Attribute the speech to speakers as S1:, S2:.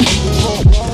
S1: Oh, oh, oh.